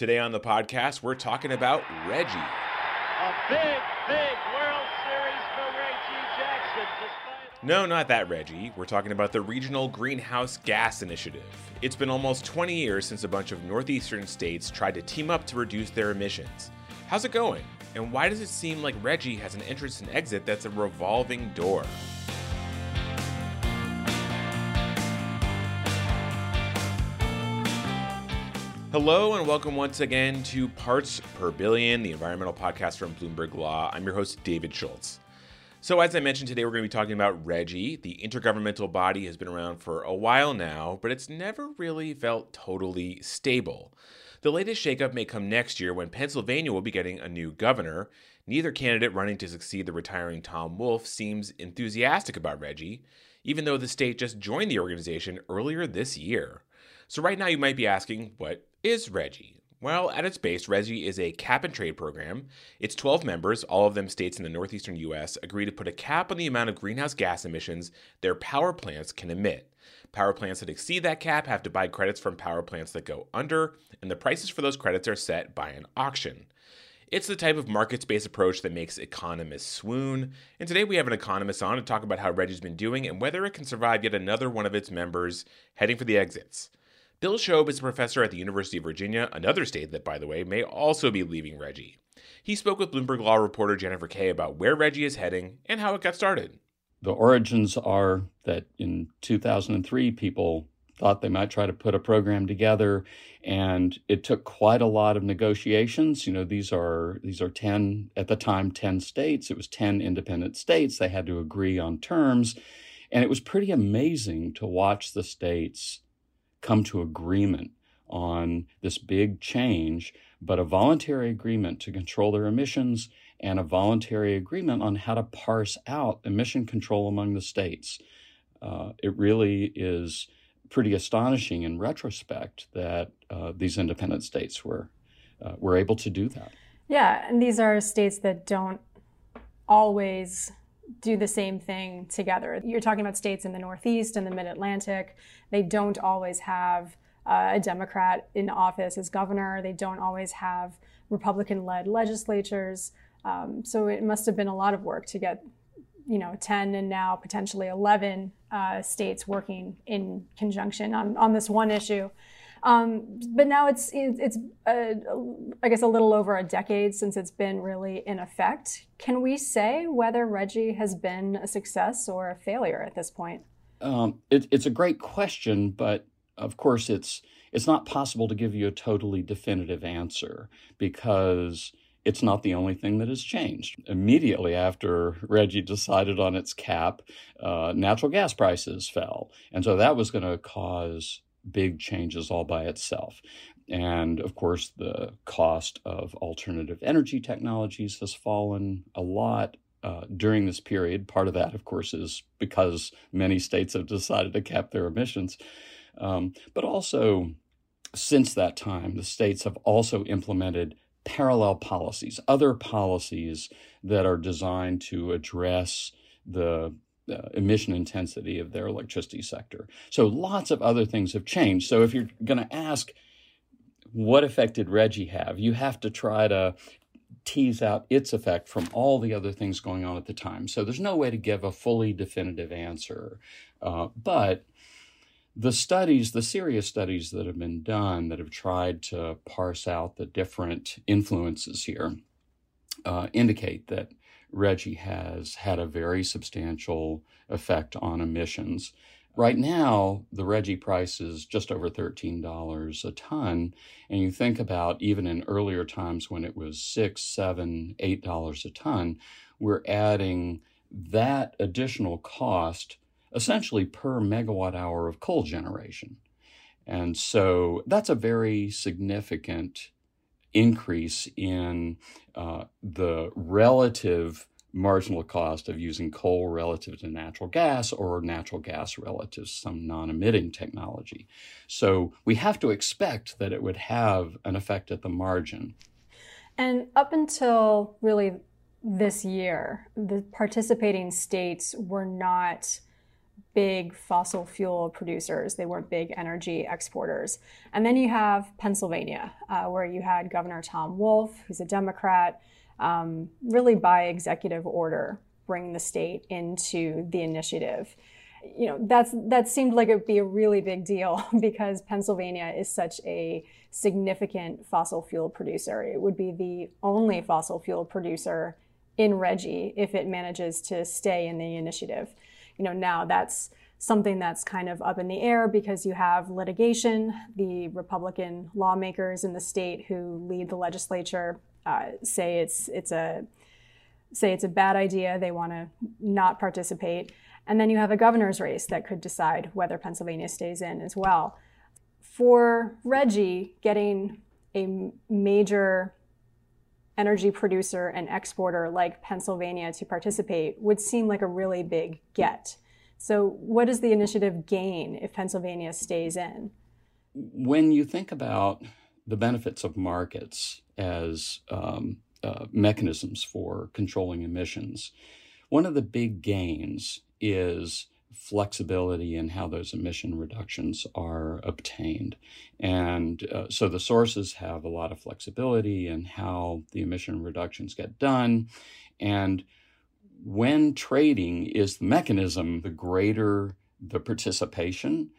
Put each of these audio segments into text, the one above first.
Today on the podcast, we're talking about Reggie. A big, big World Series for Reggie Jackson. Despite No, not that Reggie. We're talking about the Regional Greenhouse Gas Initiative. It's been almost 20 years since a bunch of northeastern states tried to team up to reduce their emissions. How's it going? And why does it seem like Reggie has an entrance and exit that's a revolving door? Hello and welcome once again to Parts Per Billion, the environmental podcast from Bloomberg Law. I'm your host, David Schultz. So, as I mentioned today, we're going to be talking about Reggie. The intergovernmental body has been around for a while now, but it's never really felt totally stable. The latest shakeup may come next year when Pennsylvania will be getting a new governor. Neither candidate running to succeed the retiring Tom Wolf seems enthusiastic about Reggie, even though the state just joined the organization earlier this year. So, right now, you might be asking, what is Reggie? Well, at its base, Reggie is a cap and trade program. Its 12 members, all of them states in the northeastern U.S., agree to put a cap on the amount of greenhouse gas emissions their power plants can emit. Power plants that exceed that cap have to buy credits from power plants that go under, and the prices for those credits are set by an auction. It's the type of markets based approach that makes economists swoon. And today we have an economist on to talk about how Reggie's been doing and whether it can survive yet another one of its members heading for the exits. Bill Shobe is a professor at the University of Virginia, another state that, by the way, may also be leaving Reggie. He spoke with Bloomberg Law reporter Jennifer Kay about where Reggie is heading and how it got started. The origins are that in 2003, people thought they might try to put a program together, and it took quite a lot of negotiations. You know, these are these are 10 at the time 10 states. It was 10 independent states. They had to agree on terms, and it was pretty amazing to watch the states come to agreement on this big change, but a voluntary agreement to control their emissions and a voluntary agreement on how to parse out emission control among the states. Uh, it really is pretty astonishing in retrospect that uh, these independent states were uh, were able to do that. Yeah, and these are states that don't always do the same thing together. You're talking about states in the Northeast and the Mid Atlantic. They don't always have uh, a Democrat in office as governor, they don't always have Republican led legislatures. Um, so it must have been a lot of work to get, you know, 10 and now potentially 11 uh, states working in conjunction on, on this one issue. Um, but now it's it's uh, I guess a little over a decade since it's been really in effect. Can we say whether Reggie has been a success or a failure at this point? Um, it, it's a great question, but of course it's it's not possible to give you a totally definitive answer because it's not the only thing that has changed. Immediately after Reggie decided on its cap, uh, natural gas prices fell, and so that was going to cause big changes all by itself. And of course, the cost of alternative energy technologies has fallen a lot uh, during this period. Part of that, of course, is because many states have decided to cap their emissions. Um, but also, since that time, the states have also implemented parallel policies, other policies that are designed to address the uh, emission intensity of their electricity sector. So lots of other things have changed. So if you're going to ask, what effect did Reggie have? You have to try to tease out its effect from all the other things going on at the time. So there's no way to give a fully definitive answer. Uh, but the studies, the serious studies that have been done that have tried to parse out the different influences here, uh, indicate that Reggie has had a very substantial effect on emissions. Right now, the Reggie price is just over $13 a ton. And you think about even in earlier times when it was six, seven, eight dollars a ton, we're adding that additional cost essentially per megawatt hour of coal generation. And so that's a very significant increase in uh, the relative marginal cost of using coal relative to natural gas or natural gas relative to some non emitting technology. So we have to expect that it would have an effect at the margin. And up until really this year, the participating states were not big fossil fuel producers. They weren't big energy exporters. And then you have Pennsylvania, uh, where you had Governor Tom Wolf, who's a Democrat, um, really by executive order, bring the state into the initiative. You know, that's that seemed like it would be a really big deal because Pennsylvania is such a significant fossil fuel producer. It would be the only fossil fuel producer in Reggie if it manages to stay in the initiative you know, now that's something that's kind of up in the air because you have litigation. The Republican lawmakers in the state who lead the legislature uh, say it's it's a say it's a bad idea. They want to not participate. And then you have a governor's race that could decide whether Pennsylvania stays in as well. For Reggie getting a major energy producer and exporter like Pennsylvania to participate would seem like a really big get. So, what does the initiative gain if Pennsylvania stays in? When you think about the benefits of markets as um, uh, mechanisms for controlling emissions, one of the big gains is flexibility in how those emission reductions are obtained. And uh, so the sources have a lot of flexibility in how the emission reductions get done. And when trading is the mechanism, the greater the participation,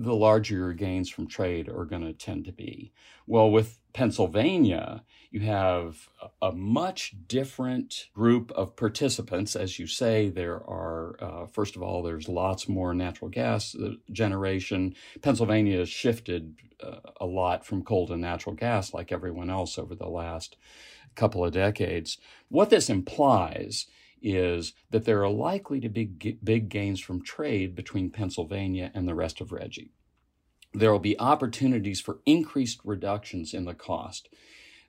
the larger your gains from trade are going to tend to be. Well, with Pennsylvania, you have a much different group of participants. As you say, there are, uh, first of all, there's lots more natural gas uh, generation. Pennsylvania has shifted uh, a lot from coal to natural gas, like everyone else over the last couple of decades. What this implies is that there are likely to be big gains from trade between Pennsylvania and the rest of Reggie. There will be opportunities for increased reductions in the cost.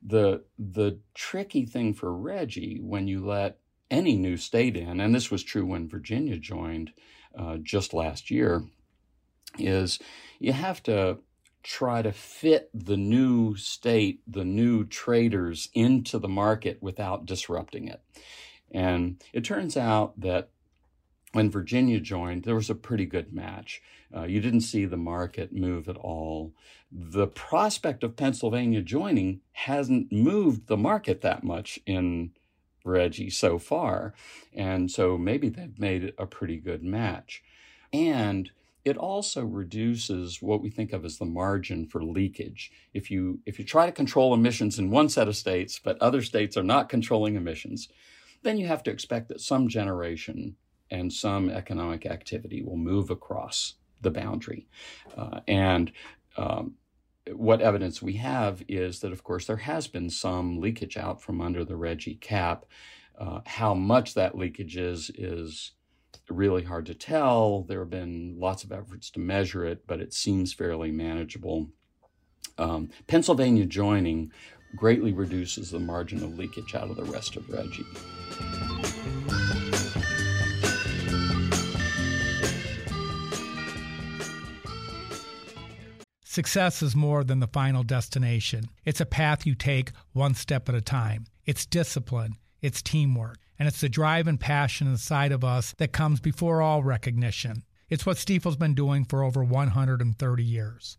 The, the tricky thing for Reggie when you let any new state in, and this was true when Virginia joined uh, just last year, is you have to try to fit the new state, the new traders into the market without disrupting it. And it turns out that when Virginia joined, there was a pretty good match. Uh, you didn't see the market move at all. The prospect of Pennsylvania joining hasn't moved the market that much in Reggie so far. And so maybe they've made a pretty good match. And it also reduces what we think of as the margin for leakage. If you if you try to control emissions in one set of states, but other states are not controlling emissions, then you have to expect that some generation and some economic activity will move across the boundary. Uh, and um, what evidence we have is that, of course, there has been some leakage out from under the Reggie cap. Uh, how much that leakage is is really hard to tell. There have been lots of efforts to measure it, but it seems fairly manageable. Um, Pennsylvania joining greatly reduces the margin of leakage out of the rest of Reggie. Success is more than the final destination. It's a path you take one step at a time. It's discipline, it's teamwork, and it's the drive and passion inside of us that comes before all recognition. It's what Stifel's been doing for over 130 years.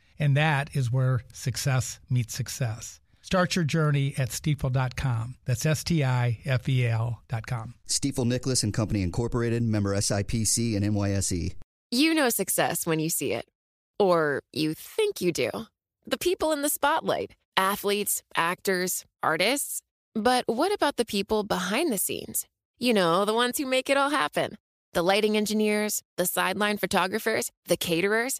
And that is where success meets success. Start your journey at stifel.com. That's S T I F E L.com. Stifel Nicolaus and Company Incorporated, member SIPC and NYSE. You know success when you see it, or you think you do. The people in the spotlight athletes, actors, artists. But what about the people behind the scenes? You know, the ones who make it all happen the lighting engineers, the sideline photographers, the caterers.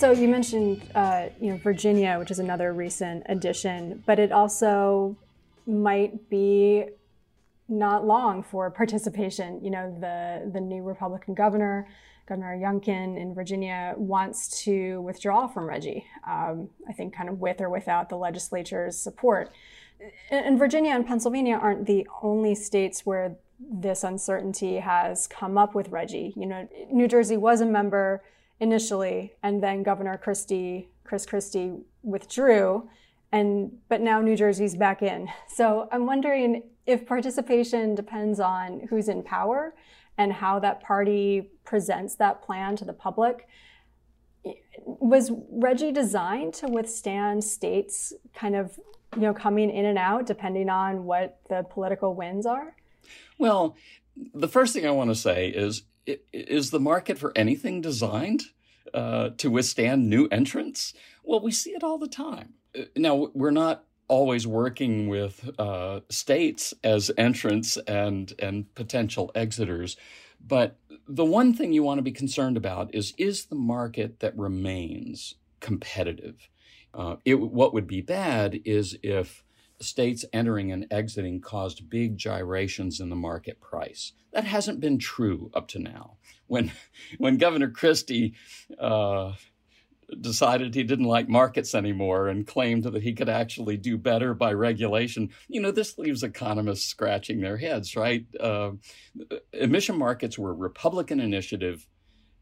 So you mentioned, uh, you know, Virginia, which is another recent addition, but it also might be not long for participation. You know, the the new Republican governor, Governor Youngkin in Virginia, wants to withdraw from Reggie. Um, I think, kind of with or without the legislature's support. And Virginia and Pennsylvania aren't the only states where this uncertainty has come up with Reggie. You know, New Jersey was a member initially, and then Governor Christie, Chris Christie, withdrew, and but now New Jersey's back in. So I'm wondering if participation depends on who's in power and how that party presents that plan to the public. Was Reggie designed to withstand states kind of you know coming in and out depending on what the political winds are? Well, the first thing I want to say is is the market for anything designed uh, to withstand new entrants? Well, we see it all the time. Uh, now, we're not always working with uh, states as entrants and and potential exiters, but the one thing you want to be concerned about is is the market that remains competitive. Uh, it, what would be bad is if states entering and exiting caused big gyrations in the market price. That hasn't been true up to now. When, when Governor Christie uh, decided he didn't like markets anymore and claimed that he could actually do better by regulation, you know, this leaves economists scratching their heads, right? Uh, emission markets were a Republican initiative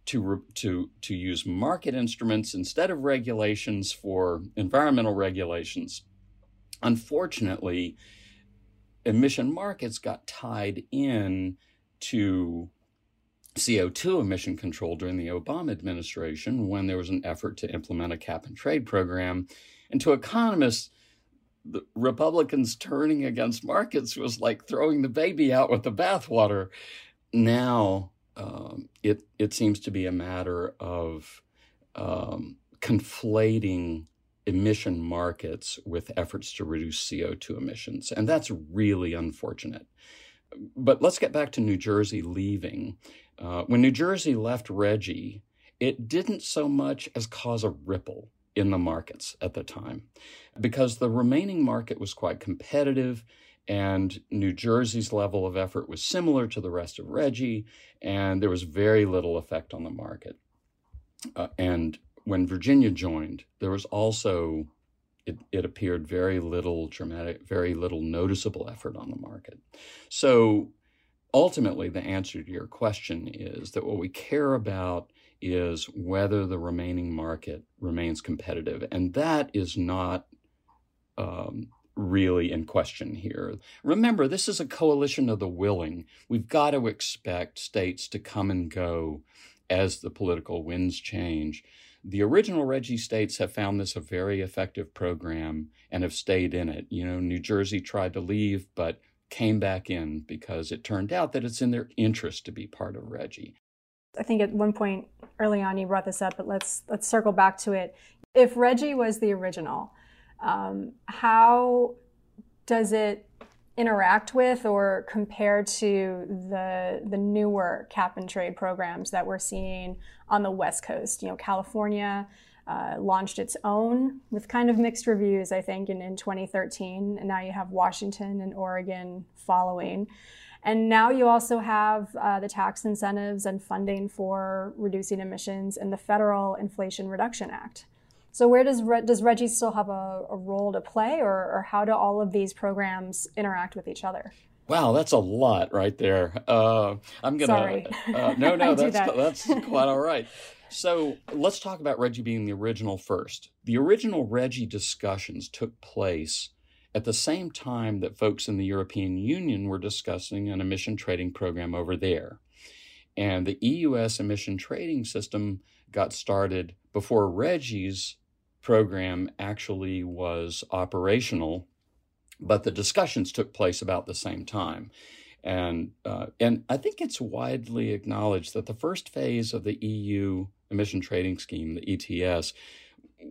to, to, to use market instruments instead of regulations for environmental regulations Unfortunately, emission markets got tied in to CO2 emission control during the Obama administration when there was an effort to implement a cap and trade program. And to economists, the Republicans turning against markets was like throwing the baby out with the bathwater. Now um, it it seems to be a matter of um, conflating emission markets with efforts to reduce CO2 emissions. And that's really unfortunate. But let's get back to New Jersey leaving. Uh, when New Jersey left Reggie, it didn't so much as cause a ripple in the markets at the time because the remaining market was quite competitive and New Jersey's level of effort was similar to the rest of Reggie, and there was very little effect on the market. Uh, and when Virginia joined, there was also, it, it appeared, very little dramatic, very little noticeable effort on the market. So ultimately, the answer to your question is that what we care about is whether the remaining market remains competitive. And that is not um, really in question here. Remember, this is a coalition of the willing. We've got to expect states to come and go as the political winds change. The original Reggie states have found this a very effective program and have stayed in it. You know, New Jersey tried to leave, but came back in because it turned out that it's in their interest to be part of Reggie. I think at one point early on you brought this up, but let's let's circle back to it. If Reggie was the original, um, how does it interact with or compare to the the newer cap and trade programs that we're seeing on the West Coast? You know, California uh, launched its own with kind of mixed reviews, I think, in, in 2013, and now you have Washington and Oregon following. And now you also have uh, the tax incentives and funding for reducing emissions in the Federal Inflation Reduction Act. So where does does RGGI still have a, a role to play, or, or, how do all of these programs interact with each other? Wow, that's a lot right there. Uh, I'm gonna. Sorry. Uh, no, no, that's that. that's quite all right. So let's talk about Reggie being the original first. The original Reggie discussions took place at the same time that folks in the European Union were discussing an emission trading program over there. And the EUS emission trading system got started before RGGI's program actually was operational, but the discussions took place about the same time. And, uh, and I think it's widely acknowledged that the first phase of the EU emission trading scheme, the ETS,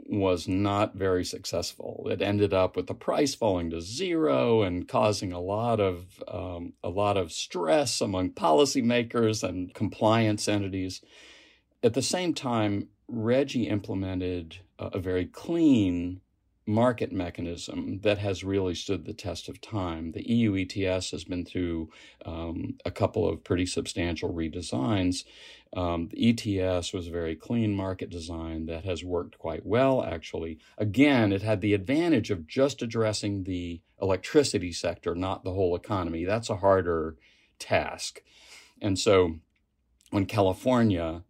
was not very successful. It ended up with the price falling to zero and causing a lot of um, a lot of stress among policymakers and compliance entities. At the same time, RGGI implemented a, very clean market mechanism that has really stood the test of time. The EU ETS has been through um, a couple of pretty substantial redesigns. Um, the ETS was a very clean market design that has worked quite well, actually. Again, it had the advantage of just addressing the electricity sector, not the whole economy. That's a harder task. And so when California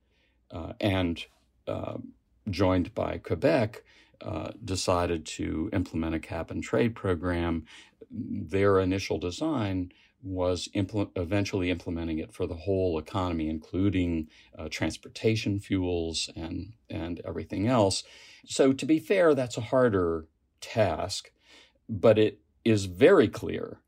uh, and uh, joined by Quebec uh, decided to implement a cap and trade program. Their initial design was impl- eventually implementing it for the whole economy, including uh, transportation fuels and and everything else. So, to be fair, that's a harder task, but it is very clear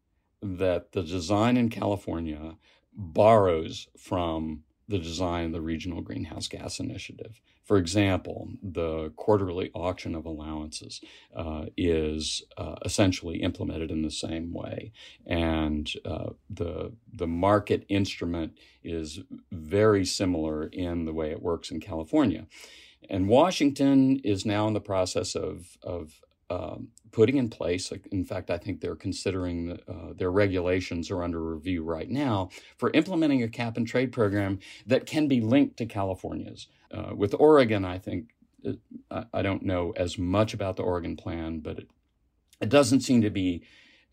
that the design in California borrows from the design of the Regional Greenhouse Gas Initiative. For example, the quarterly auction of allowances uh, is uh, essentially implemented in the same way, and uh, the the market instrument is very similar in the way it works in California. And Washington is now in the process of of um, putting in place. In fact, I think they're considering uh, their regulations are under review right now for implementing a cap and trade program that can be linked to California's. Uh, with Oregon, I think I, I, don't know as much about the Oregon plan, but it, it doesn't seem to be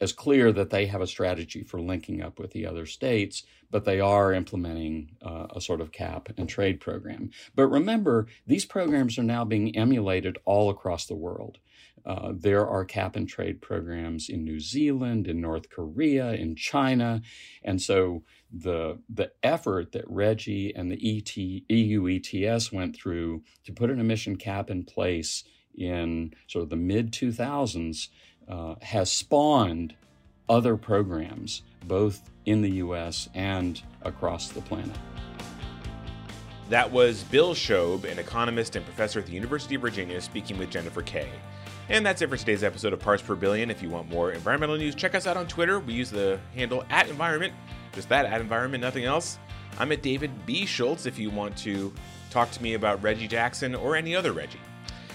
as clear that they have a strategy for linking up with the other states, but they are implementing uh, a sort of cap and trade program. But remember, these programs are now being emulated all across the world. Uh, there are cap and trade programs in New Zealand, in North Korea, in China. And so the, the effort that Reggie and the ET, EU ETS went through to put an emission cap in place in sort of the mid 2000s uh, has spawned other programs, both in the US and across the planet. That was Bill Shobe, an economist and professor at the University of Virginia, speaking with Jennifer Kay. And that's it for today's episode of Parts Per Billion. If you want more environmental news, check us out on Twitter. We use the handle at environment, just that, at environment, nothing else. I'm at David B. Schultz if you want to talk to me about Reggie Jackson or any other Reggie.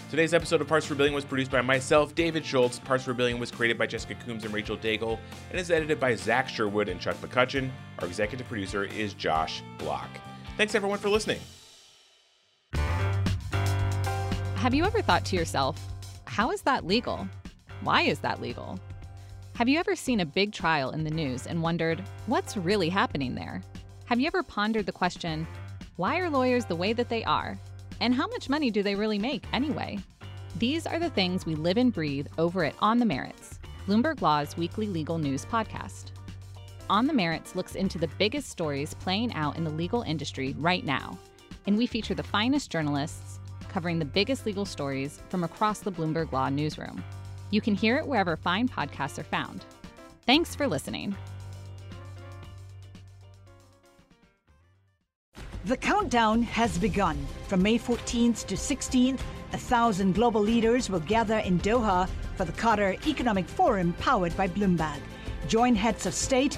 Today's episode of Parts Per Billion was produced by myself, David Schultz. Parts Per Billion was created by Jessica Coombs and Rachel Daigle and is edited by Zach Sherwood and Chuck McCutcheon. Our executive producer is Josh Block. Thanks everyone for listening. Have you ever thought to yourself, how is that legal? Why is that legal? Have you ever seen a big trial in the news and wondered, what's really happening there? Have you ever pondered the question, why are lawyers the way that they are? And how much money do they really make anyway? These are the things we live and breathe over at On the Merits, Bloomberg Law's weekly legal news podcast. On the Merits looks into the biggest stories playing out in the legal industry right now, and we feature the finest journalists covering the biggest legal stories from across the Bloomberg Law newsroom. You can hear it wherever fine podcasts are found. Thanks for listening. The countdown has begun. From May 14th to 16th, a thousand global leaders will gather in Doha for the Qatar Economic Forum powered by Bloomberg. Join heads of state,